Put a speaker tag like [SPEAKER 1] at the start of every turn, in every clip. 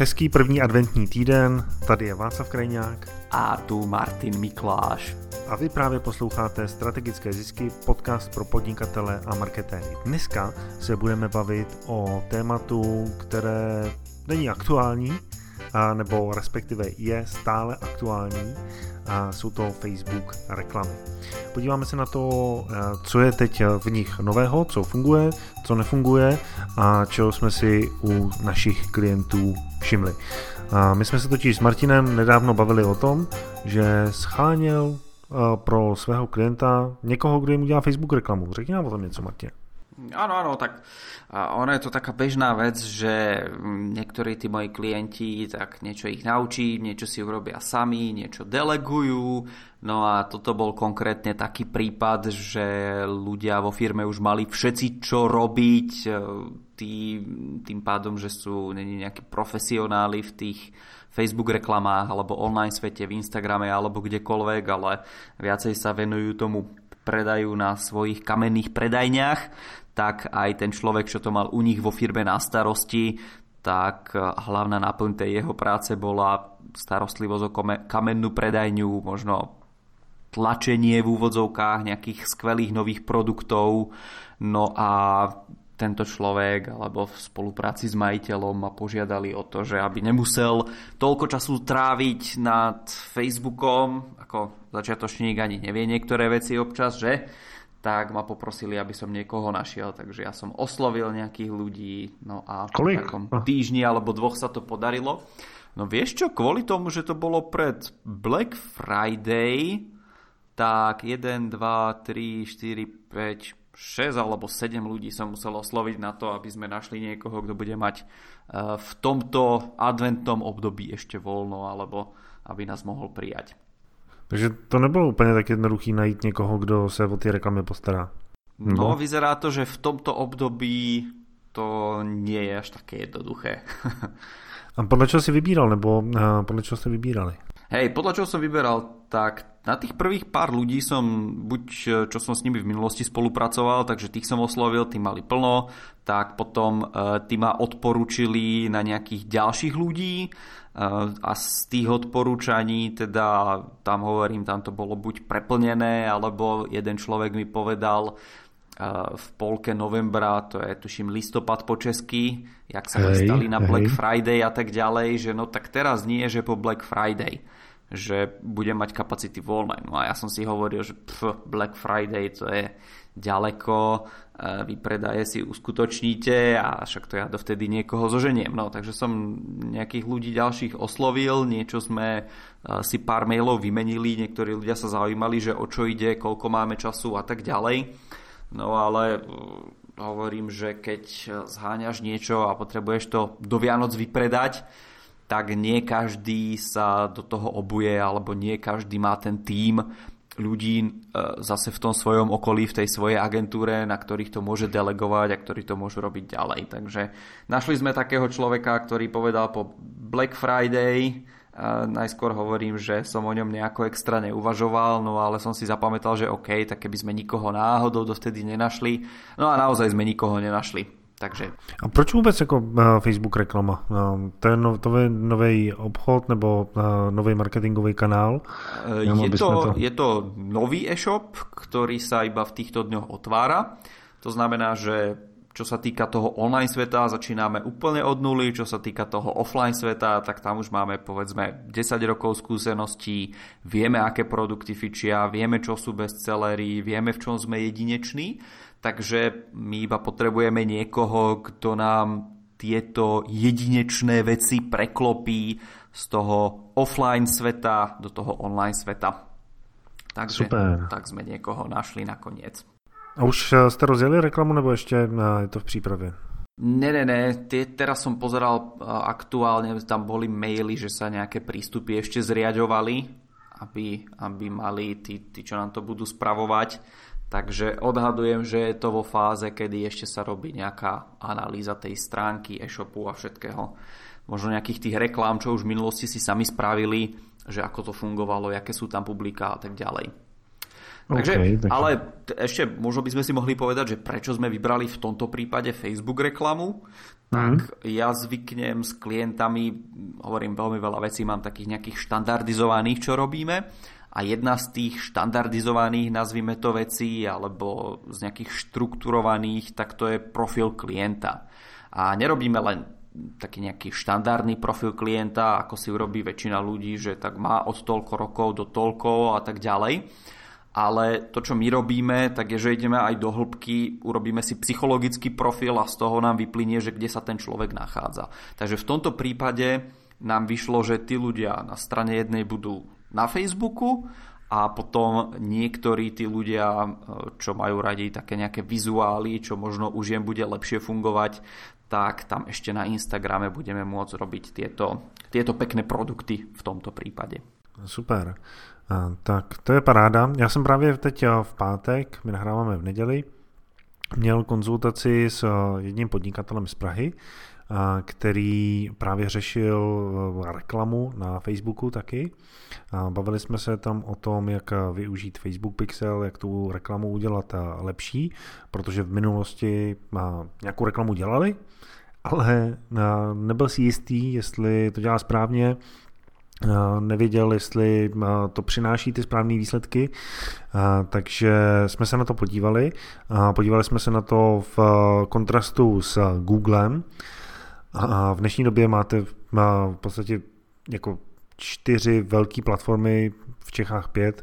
[SPEAKER 1] Hezký první adventní týden, tady je Václav Krajňák.
[SPEAKER 2] A tu Martin Mikláš.
[SPEAKER 1] A vy právě posloucháte Strategické zisky, podcast pro podnikatele a marketéry. Dneska se budeme bavit o tématu, které není aktuální, a nebo respektive je stále aktuální a jsou to Facebook reklamy. Podíváme se na to, eh, co je teď v nich nového, co funguje, co nefunguje a čeho jsme si u našich klientů všimli. A my jsme se totiž s Martinem nedávno bavili o tom, že scháněl eh, pro svého klienta někoho, kdo jim udělá Facebook reklamu. Řekni nám o tom něco, Martin.
[SPEAKER 2] Áno, áno, tak ono je to taká bežná vec, že niektorí tí moji klienti tak niečo ich naučí, niečo si urobia sami, niečo delegujú. No a toto bol konkrétne taký prípad, že ľudia vo firme už mali všetci čo robiť, e, tý, tým pádom, že sú není nejakí profesionáli v tých Facebook reklamách alebo online svete, v Instagrame alebo kdekoľvek, ale viacej sa venujú tomu predajú na svojich kamenných predajniach, tak aj ten človek, čo to mal u nich vo firme na starosti, tak eh, hlavná náplň tej jeho práce bola starostlivosť o kamennú predajňu, možno tlačenie v úvodzovkách nejakých skvelých nových produktov. No a tento človek alebo v spolupráci s majiteľom ma požiadali o to, že aby nemusel toľko času tráviť nad Facebookom, ako začiatočník ani nevie niektoré veci občas, že? Tak ma poprosili, aby som niekoho našiel, takže ja som oslovil nejakých ľudí, no a
[SPEAKER 1] Kolik?
[SPEAKER 2] v takom týždni alebo dvoch sa to podarilo. No vieš čo, kvôli tomu, že to bolo pred Black Friday, tak 1, 2, 3, 4, 5, 6 alebo 7 ľudí som musel osloviť na to, aby sme našli niekoho, kto bude mať eh, v tomto adventnom období ešte voľno, alebo aby nás mohol prijať.
[SPEAKER 1] Takže to nebylo úplně tak jednoduchý najít někoho, kdo se o ty reklamy postará.
[SPEAKER 2] No, no vyzerá to, že v tomto období to nie je až také jednoduché.
[SPEAKER 1] A podle čeho si vybíral, nebo uh, podle čeho jste vybírali?
[SPEAKER 2] Hej, podľa čoho som vyberal, tak na tých prvých pár ľudí som, buď čo som s nimi v minulosti spolupracoval, takže tých som oslovil, tí mali plno, tak potom uh, tí ma odporúčili na nejakých ďalších ľudí uh, a z tých odporúčaní, teda tam hovorím, tam to bolo buď preplnené, alebo jeden človek mi povedal, v polke novembra, to je tuším listopad po česky, jak sa chystali na Black hej. Friday a tak ďalej, že no tak teraz nie, že po Black Friday že budem mať kapacity voľné. No a ja som si hovoril, že pf, Black Friday to je ďaleko, e, vy predaje si uskutočníte a však to ja dovtedy niekoho zoženiem. No, takže som nejakých ľudí ďalších oslovil, niečo sme e, si pár mailov vymenili, niektorí ľudia sa zaujímali, že o čo ide, koľko máme času a tak ďalej. No ale e, hovorím, že keď zháňaš niečo a potrebuješ to do Vianoc vypredať, tak nie každý sa do toho obuje alebo nie každý má ten tím ľudí e, zase v tom svojom okolí, v tej svojej agentúre, na ktorých to môže delegovať a ktorí to môžu robiť ďalej. Takže našli sme takého človeka, ktorý povedal po Black Friday, a e, najskôr hovorím, že som o ňom nejako extra neuvažoval, no ale som si zapamätal, že OK, tak keby sme nikoho náhodou dovtedy nenašli, no a naozaj sme nikoho nenašli. Takže...
[SPEAKER 1] A proč vůbec jako uh, Facebook reklama? Uh, to je no, to je nový obchod nebo uh, nový marketingový kanál?
[SPEAKER 2] Je, to, to... je to nový e-shop, ktorý sa iba v týchto dňoch otvára. To znamená, že čo sa týka toho online sveta, začíname úplne od nuly, čo sa týka toho offline sveta, tak tam už máme povedzme 10 rokov skúseností, vieme, aké produkty fičia, vieme, čo sú bestsellery, vieme, v čom sme jedineční takže my iba potrebujeme niekoho, kto nám tieto jedinečné veci preklopí z toho offline sveta do toho online sveta. Takže Super. tak sme niekoho našli nakoniec.
[SPEAKER 1] A už eh, ste rozjeli reklamu, nebo ešte eh, je to v přípravě?
[SPEAKER 2] Ne, ne, ne. Tie, teraz som pozeral eh, aktuálne, tam boli maily, že sa nejaké prístupy ešte zriadovali, aby, aby mali tí, tí, čo nám to budú spravovať Takže odhadujem, že je to vo fáze, kedy ešte sa robí nejaká analýza tej stránky e-shopu a všetkého. Možno nejakých tých reklám, čo už v minulosti si sami spravili, že ako to fungovalo, aké sú tam publiká a tak ďalej. Takže, okay, takže... ale ešte možno by sme si mohli povedať, že prečo sme vybrali v tomto prípade Facebook reklamu, tak mm-hmm. ja zvyknem s klientami, hovorím veľmi veľa vecí, mám takých nejakých štandardizovaných, čo robíme a jedna z tých štandardizovaných, nazvime to veci, alebo z nejakých štrukturovaných, tak to je profil klienta. A nerobíme len taký nejaký štandardný profil klienta, ako si urobí väčšina ľudí, že tak má od toľko rokov do toľko a tak ďalej ale to, čo my robíme, tak je, že ideme aj do hĺbky, urobíme si psychologický profil a z toho nám vyplynie, že kde sa ten človek nachádza. Takže v tomto prípade nám vyšlo, že tí ľudia na strane jednej budú na Facebooku a potom niektorí tí ľudia, čo majú radi také nejaké vizuály, čo možno už jem bude lepšie fungovať, tak tam ešte na Instagrame budeme môcť robiť tieto, tieto pekné produkty v tomto prípade.
[SPEAKER 1] Super. Tak to je paráda. Já jsem právě teď v pátek, my nahráváme v neděli, měl konzultaci s jedním podnikatelem z Prahy, který právě řešil e, reklamu na Facebooku taky. Bavili jsme se tam o tom, jak využít Facebook Pixel, jak tu reklamu udělat lepší, protože v minulosti nějakou reklamu dělali, ale nebyl si jistý, jestli to dělá správně, nevěděl, jestli to přináší ty správné výsledky, takže jsme se na to podívali. Podívali jsme se na to v kontrastu s Googlem. A v dnešní době máte v podstatě jako čtyři velké platformy, v Čechách pět,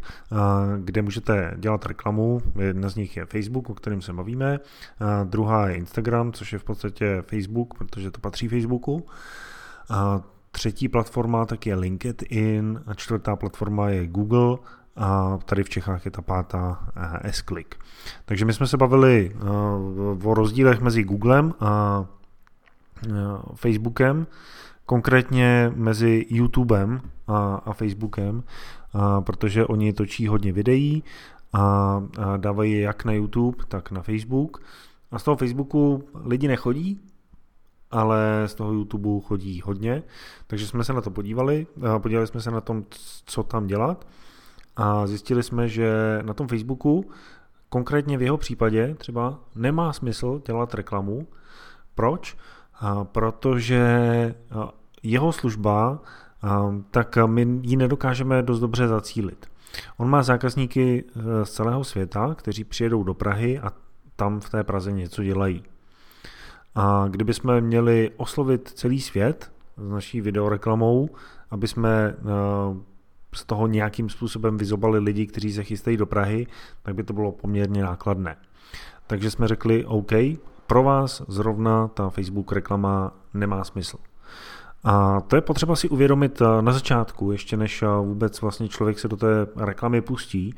[SPEAKER 1] kde můžete dělat reklamu. Jedna z nich je Facebook, o kterém se bavíme. Druhá je Instagram, což je v podstatě Facebook, protože to patří Facebooku. Třetí platforma tak je LinkedIn a čtvrtá platforma je Google a tady v Čechách je ta pátá S-Click. Takže my jsme se bavili o rozdílech mezi Googlem a Facebookem, konkrétně mezi YouTubem a, a Facebookem, a, protože oni točí hodně videí a, a dávají je jak na YouTube, tak na Facebook. A z toho Facebooku lidi nechodí, ale z toho YouTube chodí hodně, takže jsme se na to podívali, podívali jsme se na tom, co tam dělat a zjistili jsme, že na tom Facebooku, konkrétně v jeho případě třeba, nemá smysl dělat reklamu. Proč? Protože jeho služba, tak my ji nedokážeme dost dobře zacílit. On má zákazníky e, z celého světa, kteří přijedou do Prahy a tam v té Praze něco dělají. A kdyby jsme měli oslovit celý svět s naší videoreklamou, aby jsme eh, z toho nějakým způsobem vyzobali lidi, kteří se chystají do Prahy, tak by to bylo poměrně nákladné. Takže jsme řekli, OK, pro vás zrovna ta Facebook reklama nemá smysl. A to je potřeba si uvědomit eh, na začátku, ještě než eh, vůbec vlastně člověk se do té reklamy pustí,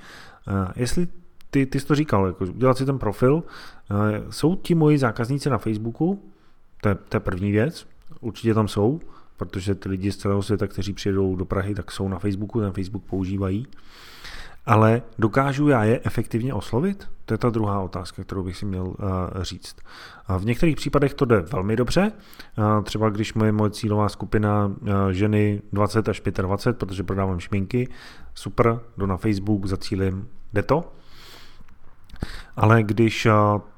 [SPEAKER 1] jestli ty, ty jsi to říkal, jako udělat si ten profil. Eh, jsou ti moji zákazníci na Facebooku? To je, to je první věc. Určitě tam jsou, protože ty lidi z celého světa, kteří přijedou do Prahy, tak jsou na Facebooku, ten Facebook používají. Ale dokážu já je efektivně oslovit? To je ta druhá otázka, kterou bych si měl uh, říct. V některých případech to jde velmi dobře. Uh, třeba když moje, moje cílová skupina uh, ženy 20 až 25, protože prodávám šminky, super, jdu na Facebook, zacílim, jde to. Ale když eh,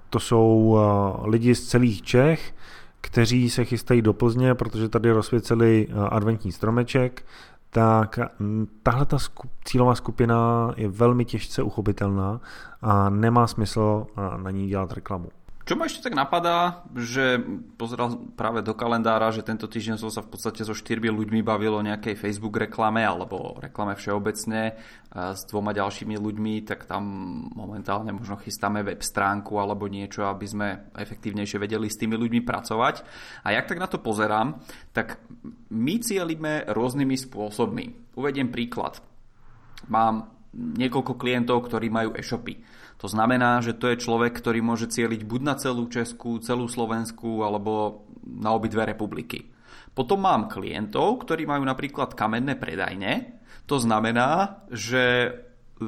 [SPEAKER 1] to jsou eh, lidi z celých Čech, kteří se chystají do Plzně, protože tady rozsvěceli eh, adventní stromeček, tak mm, tahle ta cílová skupina je velmi těžce uchopitelná a nemá smysl na ní dělat reklamu.
[SPEAKER 2] Čo ma ešte tak napadá, že pozeral práve do kalendára, že tento týždeň som sa v podstate so štyrmi ľuďmi bavil o nejakej Facebook reklame alebo reklame všeobecne s dvoma ďalšími ľuďmi, tak tam momentálne možno chystáme web stránku alebo niečo, aby sme efektívnejšie vedeli s tými ľuďmi pracovať. A jak tak na to pozerám, tak my cielíme rôznymi spôsobmi. Uvediem príklad. Mám niekoľko klientov, ktorí majú e-shopy to znamená, že to je človek, ktorý môže cieliť buď na celú Česku, celú Slovensku alebo na obidve republiky. Potom mám klientov, ktorí majú napríklad kamenné predajne. To znamená, že e,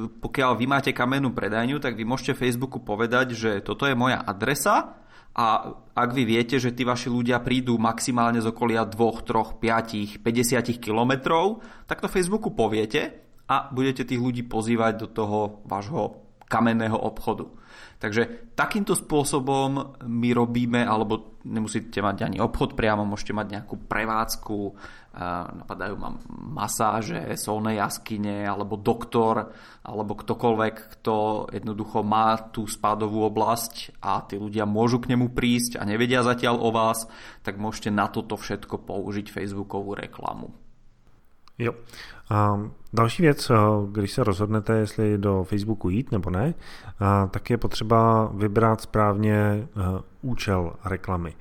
[SPEAKER 2] pokiaľ vy máte kamennú predajňu, tak vy môžete Facebooku povedať, že toto je moja adresa a ak vy viete, že tí vaši ľudia prídu maximálne z okolia 2, 3, 5, 50 kilometrov, tak to Facebooku poviete a budete tých ľudí pozývať do toho vášho kamenného obchodu. Takže takýmto spôsobom my robíme, alebo nemusíte mať ani obchod priamo, môžete mať nejakú prevádzku, napadajú ma masáže, solné jaskyne, alebo doktor, alebo ktokoľvek, kto jednoducho má tú spádovú oblasť a tí ľudia môžu k nemu prísť a nevedia zatiaľ o vás, tak môžete na toto všetko použiť Facebookovú reklamu.
[SPEAKER 1] Jo. A další věc, eh, když se rozhodnete, jestli do Facebooku jít nebo ne, tak je potřeba vybrat správně eh, účel reklamy.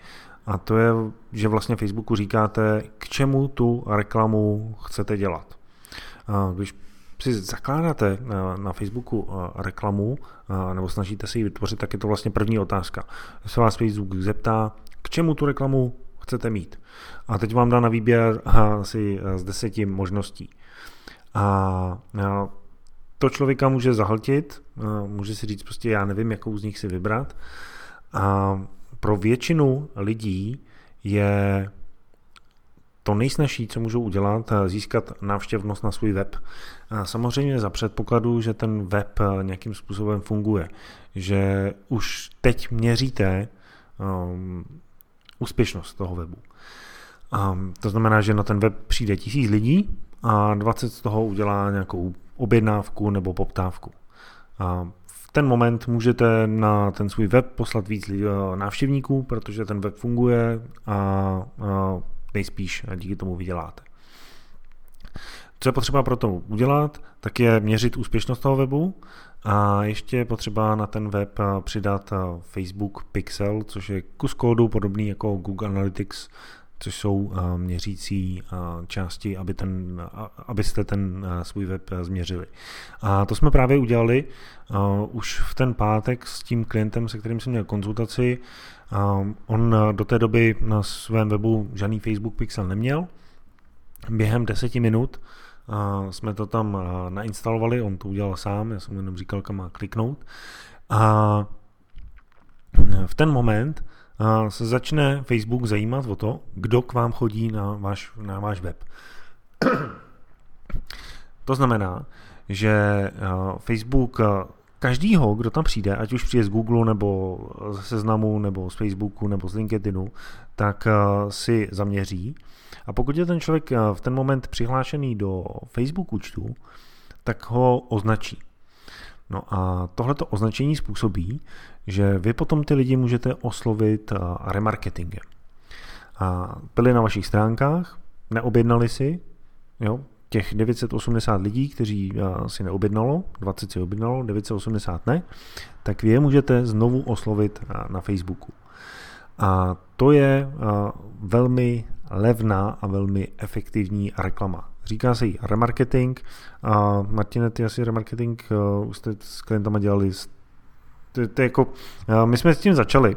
[SPEAKER 1] A to je, že vlastně Facebooku říkáte, k čemu tu reklamu chcete dělat. Když si zakládáte na, Facebooku eh, reklamu nebo snažíte si ji vytvořit, tak je to vlastně první otázka. Se vás Facebook zeptá, k čemu tu reklamu chcete mít. A teď vám dá na výběr asi z deseti možností. A to člověka může zahltit, může si říct prostě já nevím, jakou z nich si vybrat. A pro většinu lidí je to nejsnažší, co můžou udělat, získat návštěvnost na svůj web. Samozřejmě za předpokladu, že ten web nějakým způsobem funguje, že už teď měříte um, úspěšnost toho webu. Um, to znamená, že na ten web přijde tisíc lidí a 20 z toho udělá nějakou objednávku nebo poptávku. A v ten moment můžete na ten svůj web poslat víc eh, návštěvníků, protože ten web funguje a, a nejspíš díky tomu vyděláte. Co je potřeba pro to udělat, tak je měřit úspěšnost toho webu a ještě je potřeba na ten web eh, přidat eh, Facebook Pixel, což je kus kódu podobný jako Google Analytics, což jsou eh, měřící části, aby ten, abyste ten svůj web změřili. A to jsme právě udělali už v ten pátek s tím klientem, se kterým jsem měl konzultaci. On do té doby na svém webu žádný Facebook Pixel neměl. Během deseti minut jsme to tam nainstalovali, on to udělal sám, já jsem jenom říkal, kam má kliknout. A v ten moment se začne Facebook zajímat o to, kdo k vám chodí na váš, na váš web. To znamená, že Facebook každýho, kdo tam přijde, ať už přijde z Google nebo z Seznamu nebo z Facebooku nebo z LinkedInu, tak si zaměří a pokud je ten člověk eh, v ten moment přihlášený do Facebook účtu, tak ho označí. No a tohleto označení způsobí, že vy potom ty lidi můžete oslovit eh, remarketingem. A byli na vašich stránkách, neobjednali si, jo, těch 980 lidí, kteří eh, si neobjednalo, 20 si objednalo, 980 ne, tak vy je můžete znovu oslovit na Facebooku. A to je velmi levná a velmi efektivní reklama. Říká se jí remarketing. A Martine, ty asi remarketing uh, už jste s klientama dělali. To, to jako, my jsme s tím začali,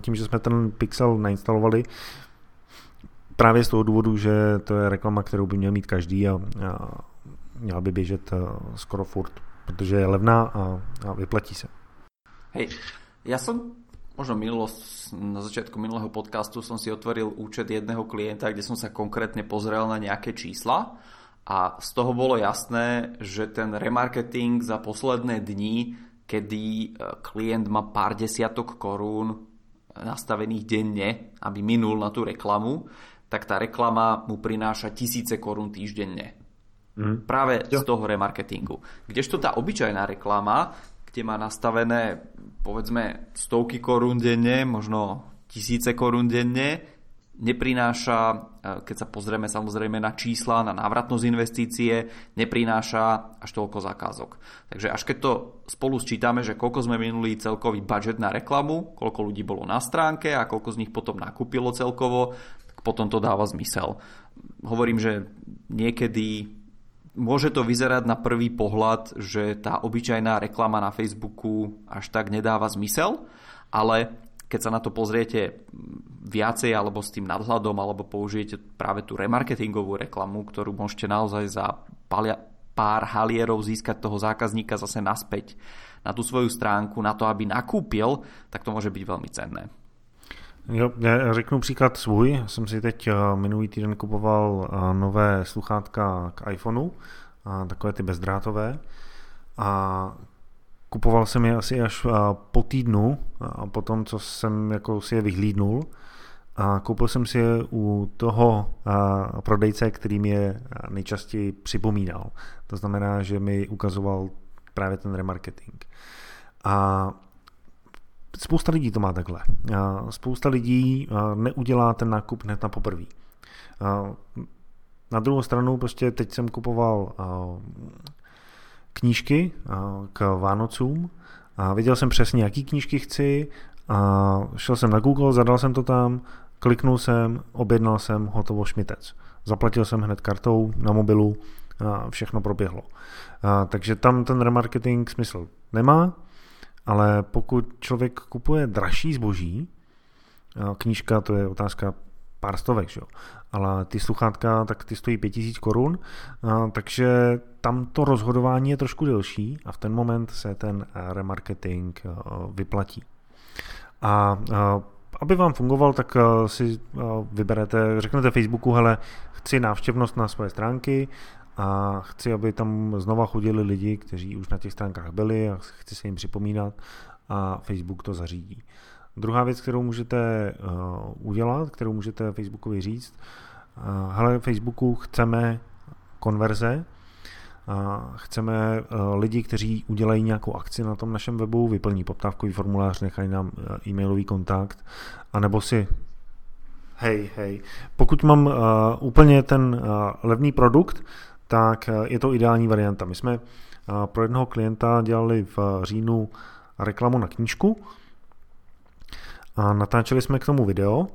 [SPEAKER 1] tím, že jsme ten pixel nainstalovali, právě z toho důvodu, že to je reklama, kterou by měl mít každý a, a měla by běžet skoro furt, protože je levná a, a vyplatí se.
[SPEAKER 2] Hej, ja som možno minulo, na začiatku minulého podcastu som si otvoril účet jedného klienta, kde som sa konkrétne pozrel na nejaké čísla a z toho bolo jasné, že ten remarketing za posledné dni, kedy e, klient má pár desiatok korún nastavených denne, aby minul na tú reklamu, tak tá reklama mu prináša tisíce korún týždenne. Mm. Práve jo. z toho remarketingu. Kdežto tá obyčajná reklama, kde má nastavené povedzme stovky korún denne, možno tisíce korún denne, neprináša, e, keď sa pozrieme samozrejme na čísla, na návratnosť investície, neprináša až toľko zákazok. Takže až keď to spolu sčítame, že koľko sme minuli celkový budget na reklamu, koľko ľudí bolo na stránke a koľko z nich potom nakúpilo celkovo, potom to dáva zmysel. Hovorím, že niekedy môže to vyzerať na prvý pohľad, že tá obyčajná reklama na Facebooku až tak nedáva zmysel, ale keď sa na to pozriete viacej alebo s tým nadhľadom alebo použijete práve tú remarketingovú reklamu, ktorú môžete naozaj za pár halierov získať toho zákazníka zase naspäť na tú svoju stránku, na to, aby nakúpil, tak to môže byť veľmi cenné.
[SPEAKER 1] Jo, já řeknu příklad svůj. Já jsem si teď eh, minulý týden kupoval eh, nové sluchátka k iPhoneu, takové ty bezdrátové. A kupoval jsem je asi až po týdnu, a po tom, co jsem jako si je vyhlídnul. A koupil jsem si je u toho prodejce, který mi je nejčastěji připomínal. To znamená, že mi ukazoval právě ten remarketing. A spousta lidí to má takhle. Spousta lidí neudělá ten nákup hned na poprví. Na druhou stranu prostě teď jsem kupoval knížky k Vánocům a viděl jsem přesně, jaký knížky chci šel jsem na Google, zadal jsem to tam, kliknul jsem, objednal jsem, hotovo šmitec. Zaplatil jsem hned kartou na mobilu a všechno proběhlo. Takže tam ten remarketing smysl nemá, ale pokud člověk kupuje dražší zboží, knížka to je otázka pár stovek, že? ale ty sluchátka, tak ty stojí 5000 korun, takže tam to rozhodování je trošku delší a v ten moment se ten remarketing vyplatí. A aby vám fungoval, tak si vyberete, řeknete Facebooku, hele, chci návštěvnost na svoje stránky a chci, aby tam znova chodili lidi, kteří už na těch stránkách byli a chci se jim připomínat a Facebook to zařídí. Druhá věc, kterou můžete uh, udělat, kterou můžete Facebookovi říct, uh, hele, Facebooku chceme konverze, uh, chceme uh, lidi, kteří udělají nějakou akci na tom našem webu, vyplní poptávkový formulář, nechají nám e-mailový kontakt, anebo si hej, hej, pokud mám uh, úplně ten uh, levný produkt, tak uh, je to ideální varianta. My jsme uh, pro jednoho klienta dělali v říjnu reklamu na knížku, a natáčeli jsme k tomu video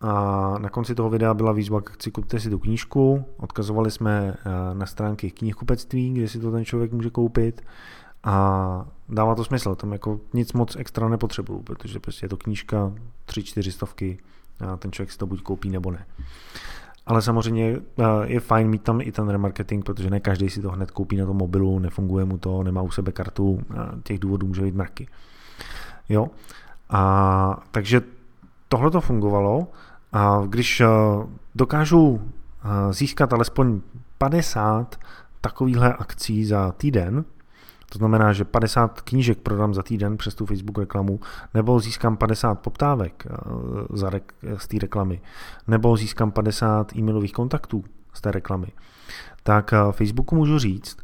[SPEAKER 1] a na konci toho videa byla výzva k akci kupte si tu knížku, odkazovali jsme eh, na stránky knihkupectví, kde si to ten člověk může koupit a dává to smysl, tam jako nic moc extra nepotřebuju, protože prostě je to knížka, tři, čtyři stovky a ten člověk si to buď koupí nebo ne. Ale samozřejmě eh, je fajn mít tam i ten remarketing, protože ne každý si to hned koupí na tom mobilu, nefunguje mu to, nemá u sebe kartu, těch důvodů může být mraky. Jo, a takže tohle to fungovalo a když eh, dokážu eh, získat alespoň 50 takovýchhle akcí za týden, to znamená, že 50 knížek prodám za týden přes tu Facebook reklamu, nebo získám 50 poptávek eh, za rek- z té reklamy, nebo získám 50 e-mailových kontaktů z té reklamy, tak Facebooku můžu říct,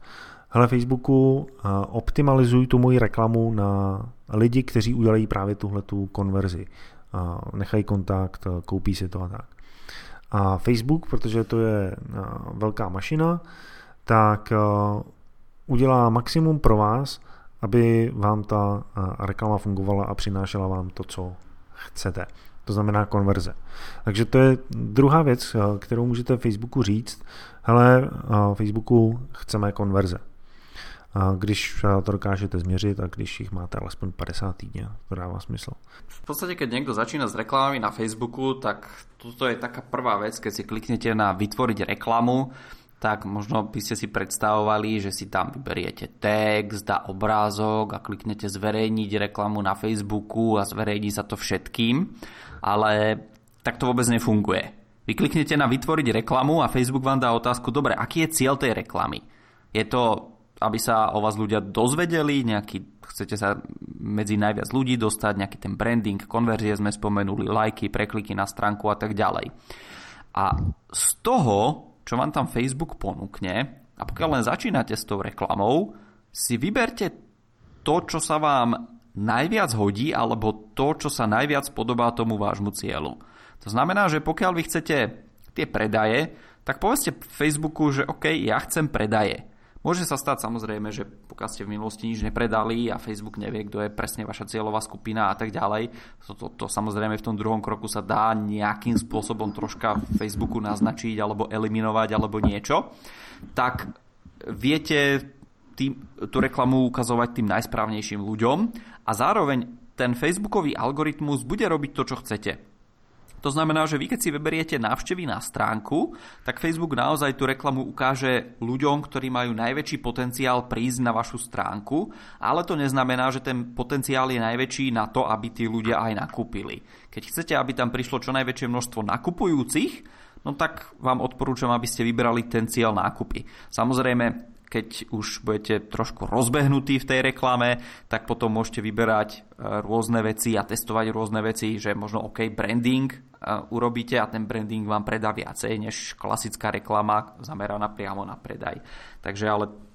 [SPEAKER 1] hele Facebooku, optimalizuj tu moji reklamu na lidi, kteří udělají právě tuhle tu konverzi. Nechají kontakt, koupí si to a tak. A Facebook, protože to je velká mašina, tak udělá maximum pro vás, aby vám ta reklama fungovala a přinášela vám to, co chcete. To znamená konverze. Takže to je druhá věc, kterou můžete Facebooku říct. Hele, Facebooku chceme konverze když to dokážete změřit a když jich máte alespoň 50 týdně, to dává smysl.
[SPEAKER 2] V podstate, keď niekto začína s reklamami na Facebooku, tak toto je taká prvá vec, keď si kliknete na vytvoriť reklamu, tak možno by ste si predstavovali, že si tam vyberiete text a obrázok a kliknete zverejniť reklamu na Facebooku a zverejní sa to všetkým, ale tak to vôbec nefunguje. Vy kliknete na vytvoriť reklamu a Facebook vám dá otázku, dobre, aký je cieľ tej reklamy? Je to aby sa o vás ľudia dozvedeli, nejaký, chcete sa medzi najviac ľudí dostať, nejaký ten branding, konverzie sme spomenuli, lajky, prekliky na stránku a tak ďalej. A z toho, čo vám tam Facebook ponúkne, a pokiaľ len začínate s tou reklamou, si vyberte to, čo sa vám najviac hodí, alebo to, čo sa najviac podobá tomu vášmu cieľu. To znamená, že pokiaľ vy chcete tie predaje, tak povedzte Facebooku, že OK, ja chcem predaje Môže sa stať samozrejme, že pokiaľ ste v minulosti nič nepredali a Facebook nevie, kto je presne vaša cieľová skupina a tak ďalej, to, to, to samozrejme v tom druhom kroku sa dá nejakým spôsobom troška Facebooku naznačiť alebo eliminovať alebo niečo, tak viete tým, tú reklamu ukazovať tým najsprávnejším ľuďom a zároveň ten Facebookový algoritmus bude robiť to, čo chcete. To znamená, že vy keď si vyberiete návštevy na stránku, tak Facebook naozaj tú reklamu ukáže ľuďom, ktorí majú najväčší potenciál prísť na vašu stránku, ale to neznamená, že ten potenciál je najväčší na to, aby tí ľudia aj nakúpili. Keď chcete, aby tam prišlo čo najväčšie množstvo nakupujúcich, no tak vám odporúčam, aby ste vybrali ten cieľ nákupy. Samozrejme, keď už budete trošku rozbehnutí v tej reklame, tak potom môžete vyberať e, rôzne veci a testovať rôzne veci, že možno OK, branding e, urobíte a ten branding vám predá viacej než klasická reklama zameraná priamo na predaj. Takže ale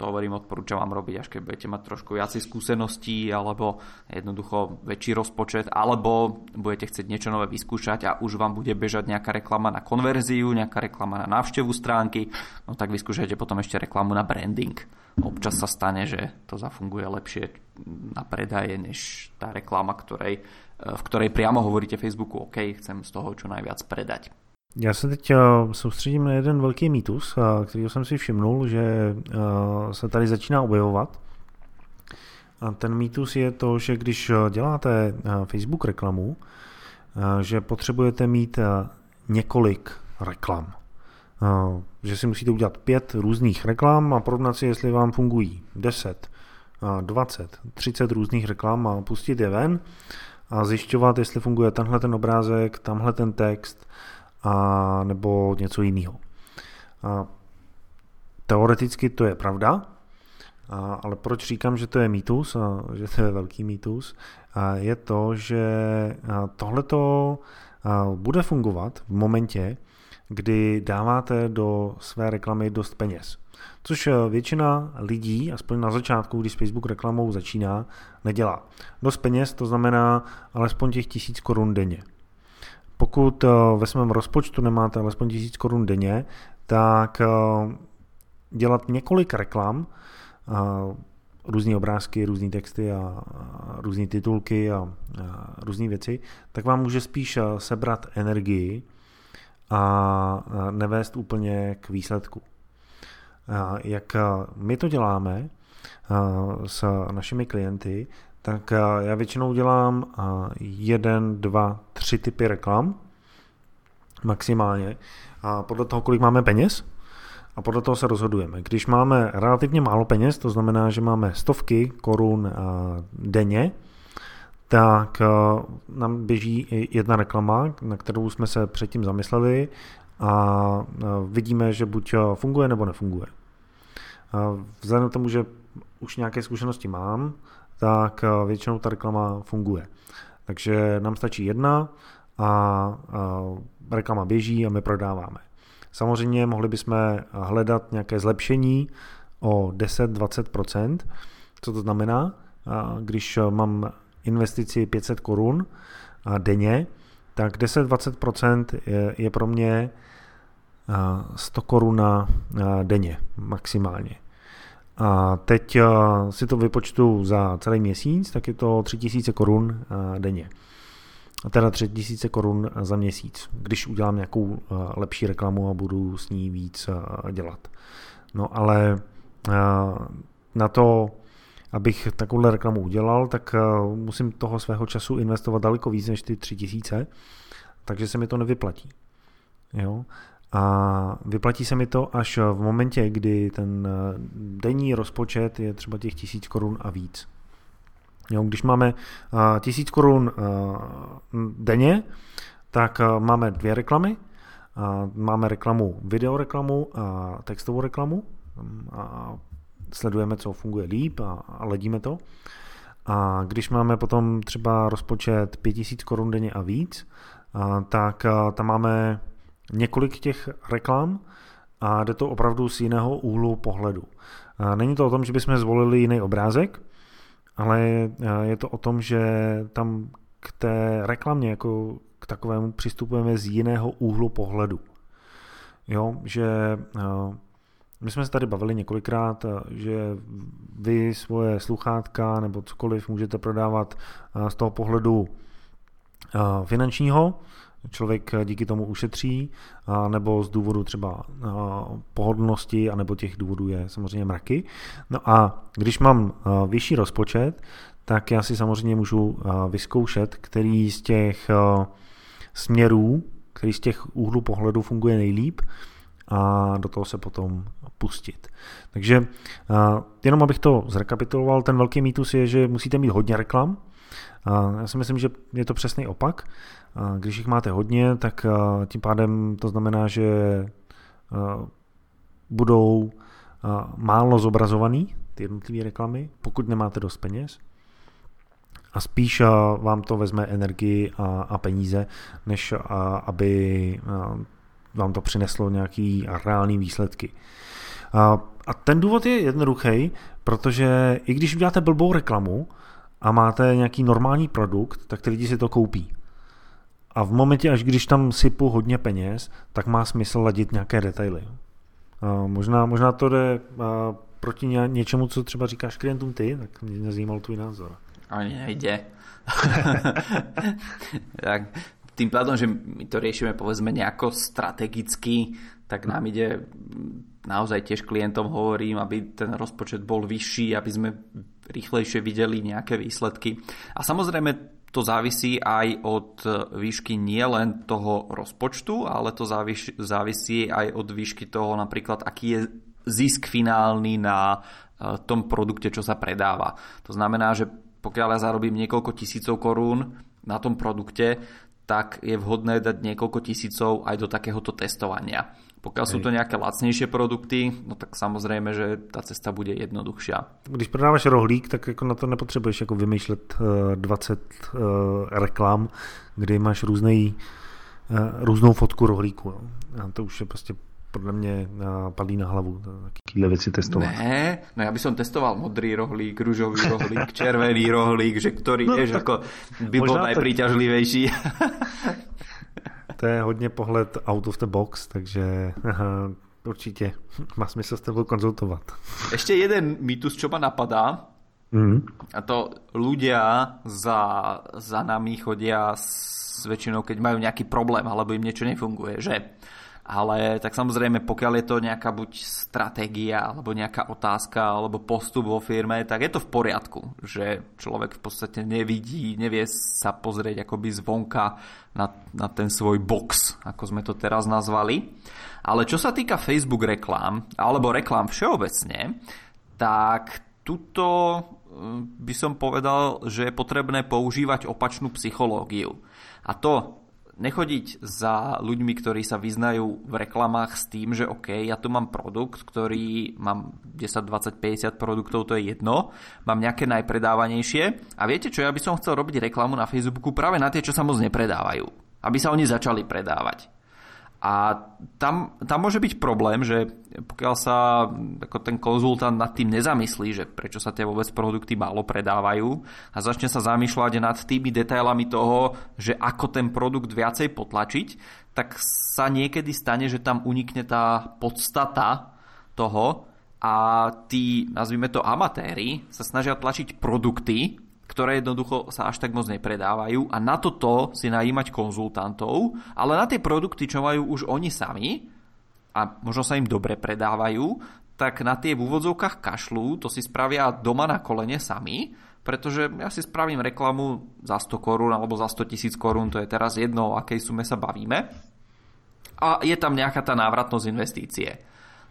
[SPEAKER 2] to hovorím, odporúčam vám robiť, až keď budete mať trošku viacej skúseností alebo jednoducho väčší rozpočet, alebo budete chcieť niečo nové vyskúšať a už vám bude bežať nejaká reklama na konverziu, nejaká reklama na návštevu stránky, no tak vyskúšajte potom ešte reklamu na branding. Občas sa stane, že to zafunguje lepšie na predaje, než tá reklama, ktorej, v ktorej priamo hovoríte Facebooku, OK, chcem z toho čo najviac predať.
[SPEAKER 1] Já se teď eh, soustředím na jeden velký mýtus, eh, který jsem si všimnul, že eh, se tady začíná objevovat. A ten mýtus je to, že když děláte Facebook reklamu, že potřebujete mít několik reklam. Že si musíte udělat pět různých reklam a porovnat si, jestli vám fungují 10, 20, 30 různých reklam a pustit je ven a zjišťovat, jestli funguje tenhle ten obrázek, tamhle ten text, a nebo něco jiného. A teoreticky to je pravda, a, ale proč říkám, že to je mýtus, a, že to je velký mýtus, a je to, že tohleto bude fungovat v momentě, kdy dáváte do své reklamy dost peněz. Což většina lidí, aspoň na začátku, když Facebook reklamou začíná, nedělá. Dost peněz to znamená alespoň těch tisíc korun denně. Pokud eh, ve svém rozpočtu nemáte alespoň 1000 korun denně, tak eh, dělat několik reklam, eh, různé obrázky, různé texty a různé titulky a různé věci, tak vám může spíš sebrat energii a nevést úplně k výsledku. Jak my to děláme s našimi klienty, tak já většinou dělám jeden, dva, tři typy reklam maximálně a podle toho, kolik máme peněz a podle toho se rozhodujeme. Když máme relativně málo peněz, to znamená, že máme stovky korun denně, tak nám běží jedna reklama, na kterou jsme se předtím zamysleli a vidíme, že buď funguje nebo nefunguje. Vzhledem k tomu, že už nějaké zkušenosti mám, tak eh, většinou ta reklama funguje. Takže nám stačí jedna a reklama běží a my prodáváme. Samozřejmě mohli bychom hledat nějaké zlepšení o 10-20%. Co to znamená? Když mám investici 500 korun denně, tak 10-20% je pro mě 100 korun denně maximálně. A teď eh, si to vypočtu za celý měsíc, tak je to 3000 korun eh, denně. Teda 3000 korun za měsíc, když udělám nějakou eh, lepší reklamu a budu s ní víc dělat. No ale na to, abych takovouhle reklamu udělal, tak musím toho svého času investovat daleko víc než ty 3000, takže se mi to nevyplatí. Jo? A vyplatí se mi to až v momentě, kdy ten eh, denní rozpočet je třeba těch tisíc korun a víc. Jo, když máme eh, tisíc korun eh, denně, tak máme dvě reklamy. Máme reklamu, videoreklamu a textovou reklamu. A sledujeme, co funguje líp a, a ledíme to. A když máme potom třeba rozpočet 5000 korun denně a víc, tak tam máme několik těch reklam a jde to opravdu z jiného úhlu pohledu. Není to o tom, že bychom zvolili jiný obrázek, ale je to o tom, že tam k té reklamě jako k takovému přistupujeme z jiného úhlu pohledu. Jo, že my jsme se tady bavili několikrát, že vy svoje sluchátka nebo cokoliv můžete prodávat z toho pohledu finančního, člověk díky tomu ušetří, a nebo z důvodu třeba pohodlnosti, anebo těch důvodů je samozřejmě mraky. No a když mám vyšší rozpočet, tak já si samozřejmě můžu vyzkoušet, který z těch směrů, který z těch úhlů pohledu funguje nejlíp a do toho se potom pustit. Takže jenom abych to zrekapituloval, ten velký mýtus je, že musíte mít hodně reklam, já si myslím, že je to přesný opak. Když jich máte hodně, tak tím pádem to znamená, že budou málo zobrazovaný, ty jednotlivé reklamy, pokud nemáte dost peněz. A spíš vám to vezme energii a, peníze, než aby vám to přineslo nějaký reální výsledky. A ten důvod je jednoduchý, protože i když uděláte blbou reklamu a máte nějaký normální produkt, tak ty lidi si to koupí. A v momentě, až když tam sypu hodně peněz, tak má smysl ladit nějaké detaily. Možná, možná to jde proti něčemu, co třeba říkáš klientům ty, tak mě zajímal tvůj názor.
[SPEAKER 2] Ani nejde. tak tým pádom, že my to riešime povedzme nejako strategicky, tak nám ide naozaj tiež klientom hovorím, aby ten rozpočet bol vyšší, aby sme rýchlejšie videli nejaké výsledky. A samozrejme to závisí aj od výšky nielen toho rozpočtu, ale to závisí aj od výšky toho napríklad, aký je zisk finálny na e, tom produkte, čo sa predáva. To znamená, že pokiaľ ja zarobím niekoľko tisícov korún na tom produkte, tak je vhodné dať niekoľko tisícov aj do takéhoto testovania. Pokiaľ Hej. sú to nejaké lacnejšie produkty, no tak samozřejmě, že ta cesta bude jednoduchší.
[SPEAKER 1] Když prodáváš rohlík, tak jako na to nepotřebuješ jako vymýšlet 20 uh, reklam, kdy máš různej, uh, různou fotku rohlíku. No. A to už je prostě podle mě padlí na hlavu. Takýhle věci testovat.
[SPEAKER 2] Ne, no já bych som testoval modrý rohlík, růžový rohlík, červený rohlík, že ktorý, no, vieš, ako by bol to...
[SPEAKER 1] to je hodně pohled out of the box, takže aha, určitě má smysl s tebou konzultovat.
[SPEAKER 2] Ještě jeden mýtus, čo ma napadá, mm. a to ľudia za, za nami chodia s väčšinou, keď majú nejaký problém, alebo im niečo nefunguje, že ale tak samozrejme, pokiaľ je to nejaká buď stratégia, alebo nejaká otázka, alebo postup vo firme, tak je to v poriadku, že človek v podstate nevidí, nevie sa pozrieť akoby zvonka na, na ten svoj box, ako sme to teraz nazvali. Ale čo sa týka Facebook reklám, alebo reklám všeobecne, tak tuto hm, by som povedal, že je potrebné používať opačnú psychológiu. A to nechodiť za ľuďmi, ktorí sa vyznajú v reklamách s tým, že OK, ja tu mám produkt, ktorý mám 10, 20, 50 produktov, to je jedno, mám nejaké najpredávanejšie a viete čo, ja by som chcel robiť reklamu na Facebooku práve na tie, čo sa moc nepredávajú, aby sa oni začali predávať. A tam, tam môže byť problém, že pokiaľ sa ako ten konzultant nad tým nezamyslí, že prečo sa tie vôbec produkty málo predávajú a začne sa zamýšľať nad tými detailami toho, že ako ten produkt viacej potlačiť, tak sa niekedy stane, že tam unikne tá podstata toho a tí, nazvime to amatéri, sa snažia tlačiť produkty, ktoré jednoducho sa až tak moc nepredávajú a na toto si najímať konzultantov, ale na tie produkty, čo majú už oni sami a možno sa im dobre predávajú, tak na tie v úvodzovkách kašľú, to si spravia doma na kolene sami, pretože ja si spravím reklamu za 100 korún alebo za 100 tisíc korún, to je teraz jedno, o akej sume sa bavíme. A je tam nejaká tá návratnosť investície.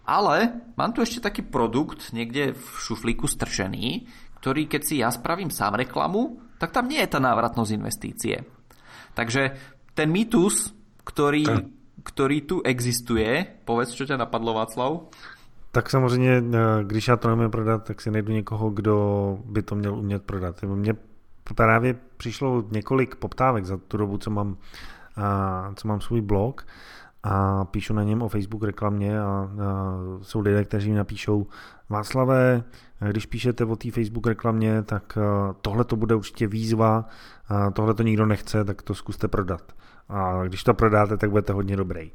[SPEAKER 2] Ale mám tu ešte taký produkt niekde v šuflíku strčený, ktorý keď si ja spravím sám reklamu, tak tam nie je ta návratnosť investície. Takže ten mýtus, ktorý, tak. ktorý tu existuje, povedz, čo ťa napadlo, Václav?
[SPEAKER 1] Tak samozřejmě, eh, když já to nemůžu prodat, tak si najdu někoho, kdo by to měl umět prodat. Mně právě přišlo několik poptávek za tu dobu, co mám, co mám svůj blog a píšu na něm o Facebook reklamě a, a jsou lidé, kteří mi napíšou Václavé, když píšete o té Facebook reklamě, tak tohle to bude určitě výzva, tohle to nikdo nechce, tak to zkuste prodat. A když to prodáte, tak budete hodně dobrý.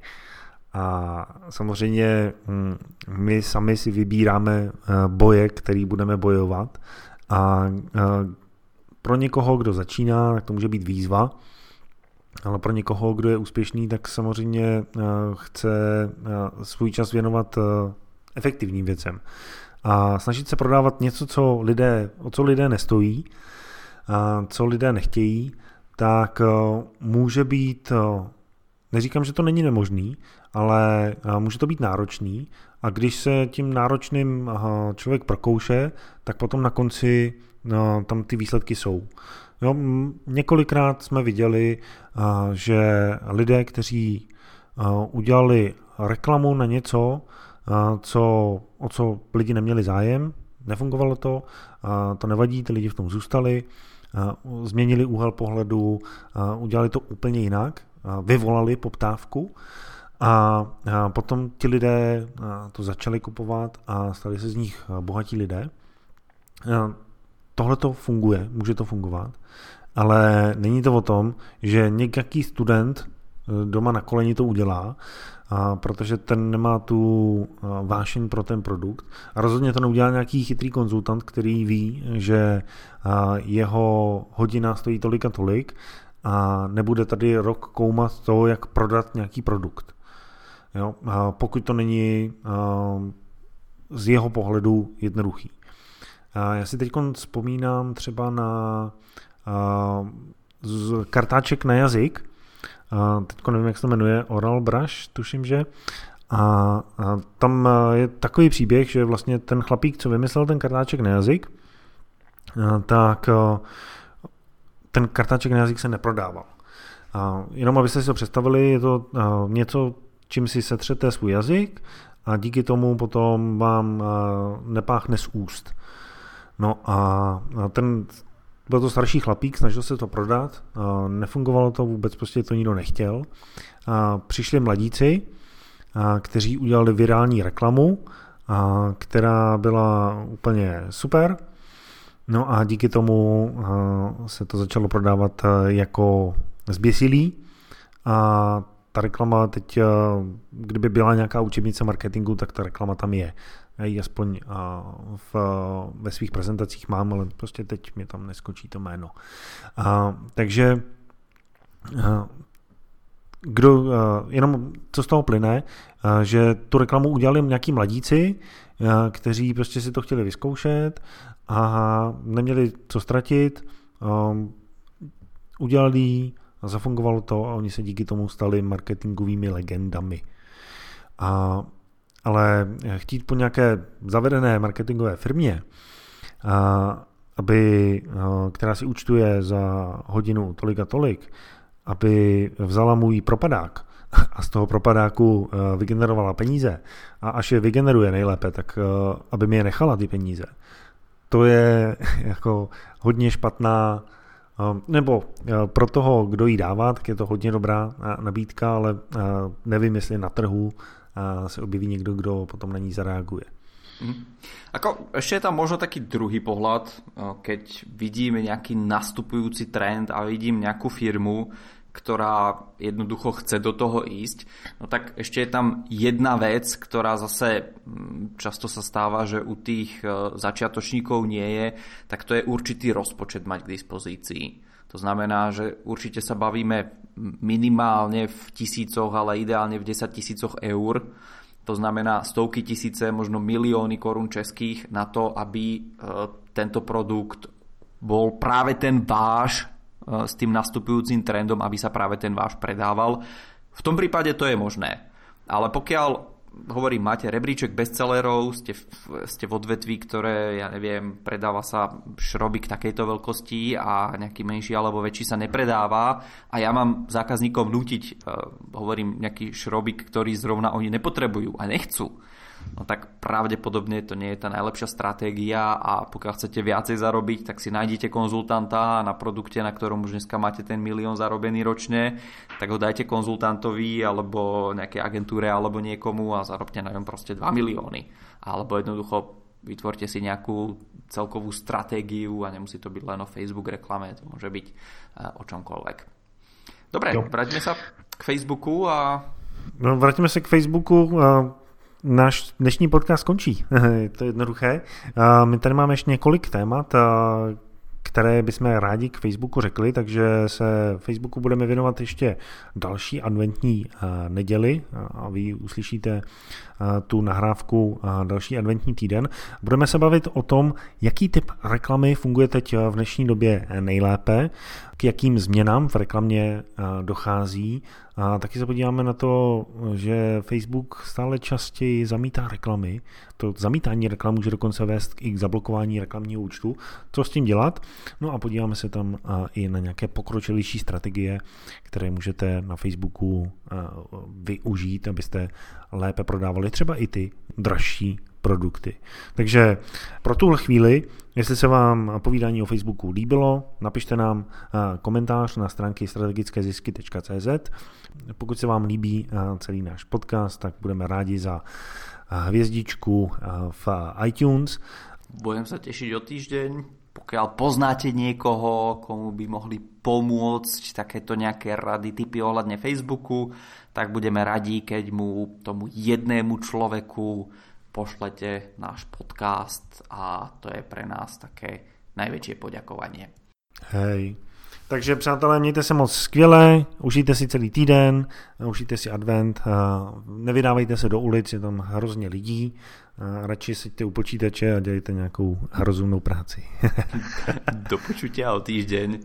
[SPEAKER 1] A samozřejmě hm, my sami si vybíráme boje, který budeme bojovat a pro někoho, kdo začíná, tak to může být výzva, ale pro někoho, kdo je úspěšný, tak samozřejmě eh, chce eh, svůj čas věnovat eh, efektivním věcem. A snažit se prodávat něco, co lidé, o co lidé nestojí, a co lidé nechtějí, tak může být, neříkám, že to není nemožný, ale může to být náročný a když se tím náročným člověk prokouše, tak potom na konci tam ty výsledky jsou. Jo, několikrát jsme viděli, že lidé, kteří udělali reklamu na něco, co, o co lidi neměli zájem, nefungovalo to, to nevadí, ty lidi v tom zůstali, změnili úhel pohledu, udělali to úplně jinak, vyvolali poptávku a potom ti lidé to začali kupovat a stali se z nich bohatí lidé. Tohle to funguje, může to fungovat, ale není to o tom, že nějaký student doma na koleni to udělá, a protože ten nemá tu vášeň pro ten produkt. A rozhodně to neudělá nějaký chytrý konzultant, který ví, že jeho hodina stojí tolik a tolik a nebude tady rok koumat to, jak prodat nějaký produkt. Jo? A pokud to není z jeho pohledu jednoduchý. A já si teď vzpomínám třeba na kartáček na jazyk, teď nevím, jak se to jmenuje, Oral Brush, tuším, že. A, a tam je takový příběh, že vlastně ten chlapík, co vymyslel ten kartáček na jazyk, tak ten kartáček na jazyk se neprodával. A jenom abyste si to představili, je to něco, čím si setřete svůj jazyk a díky tomu potom vám nepáchne z úst. No a ten byl to starší chlapík, snažil se to prodat, nefungovalo to vůbec, prostě to nikdo nechtěl. Přišli mladíci, kteří udělali virální reklamu, která byla úplně super. No a díky tomu se to začalo prodávat jako zběsilý a ta reklama teď, kdyby byla nějaká učebnice marketingu, tak ta reklama tam je. Já ji aspoň v, ve svých prezentacích mám, ale prostě teď mi tam neskočí to jméno. A, takže kdo, jenom co z toho plyne, že tu reklamu udělali nějaký mladíci, kteří prostě si to chtěli vyzkoušet a neměli co ztratit, udělali a zafungovalo to a oni se díky tomu stali marketingovými legendami. A ale chtít po nějaké zavedené marketingové firmě, aby, která si účtuje za hodinu tolik a tolik, aby vzala můj propadák a z toho propadáku vygenerovala peníze a až je vygeneruje nejlépe, tak aby mi je nechala ty peníze. To je jako hodně špatná nebo pro toho, kdo ji dává, tak je to hodně dobrá nabídka, ale nevím, jestli na trhu se objeví někdo, kdo potom na ní zareaguje.
[SPEAKER 2] Mm. Ako, ešte je tam možno taký druhý pohľad, keď vidím nejaký nastupujúci trend a vidím nejakú firmu, ktorá jednoducho chce do toho ísť, no tak ešte je tam jedna vec, ktorá zase mm, často sa stáva, že u tých e, začiatočníkov nie je, tak to je určitý rozpočet mať k dispozícii. To znamená, že určite sa bavíme minimálne v tisícoch, ale ideálne v 10 tisícoch eur. To znamená stovky tisíce, možno milióny korún českých na to, aby e, tento produkt bol práve ten váš s tým nastupujúcim trendom, aby sa práve ten váš predával. V tom prípade to je možné. Ale pokiaľ hovorím, máte rebríček bestsellerov, ste v, ste v odvetví, ktoré, ja neviem, predáva sa šrobík takejto veľkosti a nejaký menší alebo väčší sa nepredáva a ja mám zákazníkom nutiť, uh, hovorím, nejaký šrobík, ktorý zrovna oni nepotrebujú a nechcú no tak pravdepodobne to nie je tá najlepšia stratégia a pokiaľ chcete viacej zarobiť, tak si nájdete konzultanta na produkte, na ktorom už dneska máte ten milión zarobený ročne, tak ho dajte konzultantovi alebo nejakej agentúre alebo niekomu a zarobte na ňom proste 2 milióny. Alebo jednoducho vytvorte si nejakú celkovú stratégiu a nemusí to byť len o Facebook reklame, to môže byť eh, o čomkoľvek. Dobre, jo. vraťme sa k Facebooku a...
[SPEAKER 1] No, vraťme se k Facebooku. Náš dnešní podcast končí. to je jednoduché. My tady máme ještě několik témat, které bychom rádi k Facebooku řekli, takže se Facebooku budeme věnovat ještě další adventní neděli a vy uslyšíte tu nahrávku další adventní týden. Budeme se bavit o tom, jaký typ reklamy funguje teď v dnešní době nejlépe, k jakým změnám v reklamě dochází a taky se podíváme na to, že Facebook stále častěji zamítá reklamy. To zamítání reklam může dokonce vést i k zablokování reklamního účtu. Co s tím dělat? No a podíváme se tam i na nějaké pokročilější strategie, které můžete na Facebooku využít, abyste lépe prodávali třeba i ty dražší produkty. Takže pro tuhle chvíli, jestli se vám povídání o Facebooku líbilo, napište nám komentář na stránky strategickézisky.cz. Pokud se vám líbí celý náš podcast, tak budeme rádi za hvězdičku v iTunes.
[SPEAKER 2] Budem sa tešiť o týždeň. Pokiaľ poznáte niekoho, komu by mohli pomôcť takéto nejaké rady, typy ohľadne Facebooku, tak budeme radi, keď mu tomu jednému človeku pošlete náš podcast a to je pre nás také najväčšie poďakovanie.
[SPEAKER 1] Hej, takže přátelé, mějte se moc skvěle, užijte si celý týden, užijte si advent, nevydávejte se do ulic, je tam hrozně lidí, radši seďte u počítače a dělejte nějakou rozumnou práci.
[SPEAKER 2] do počutia o týždeň.